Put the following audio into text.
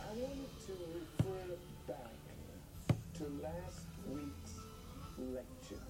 I wanted to refer back to last week's lecture,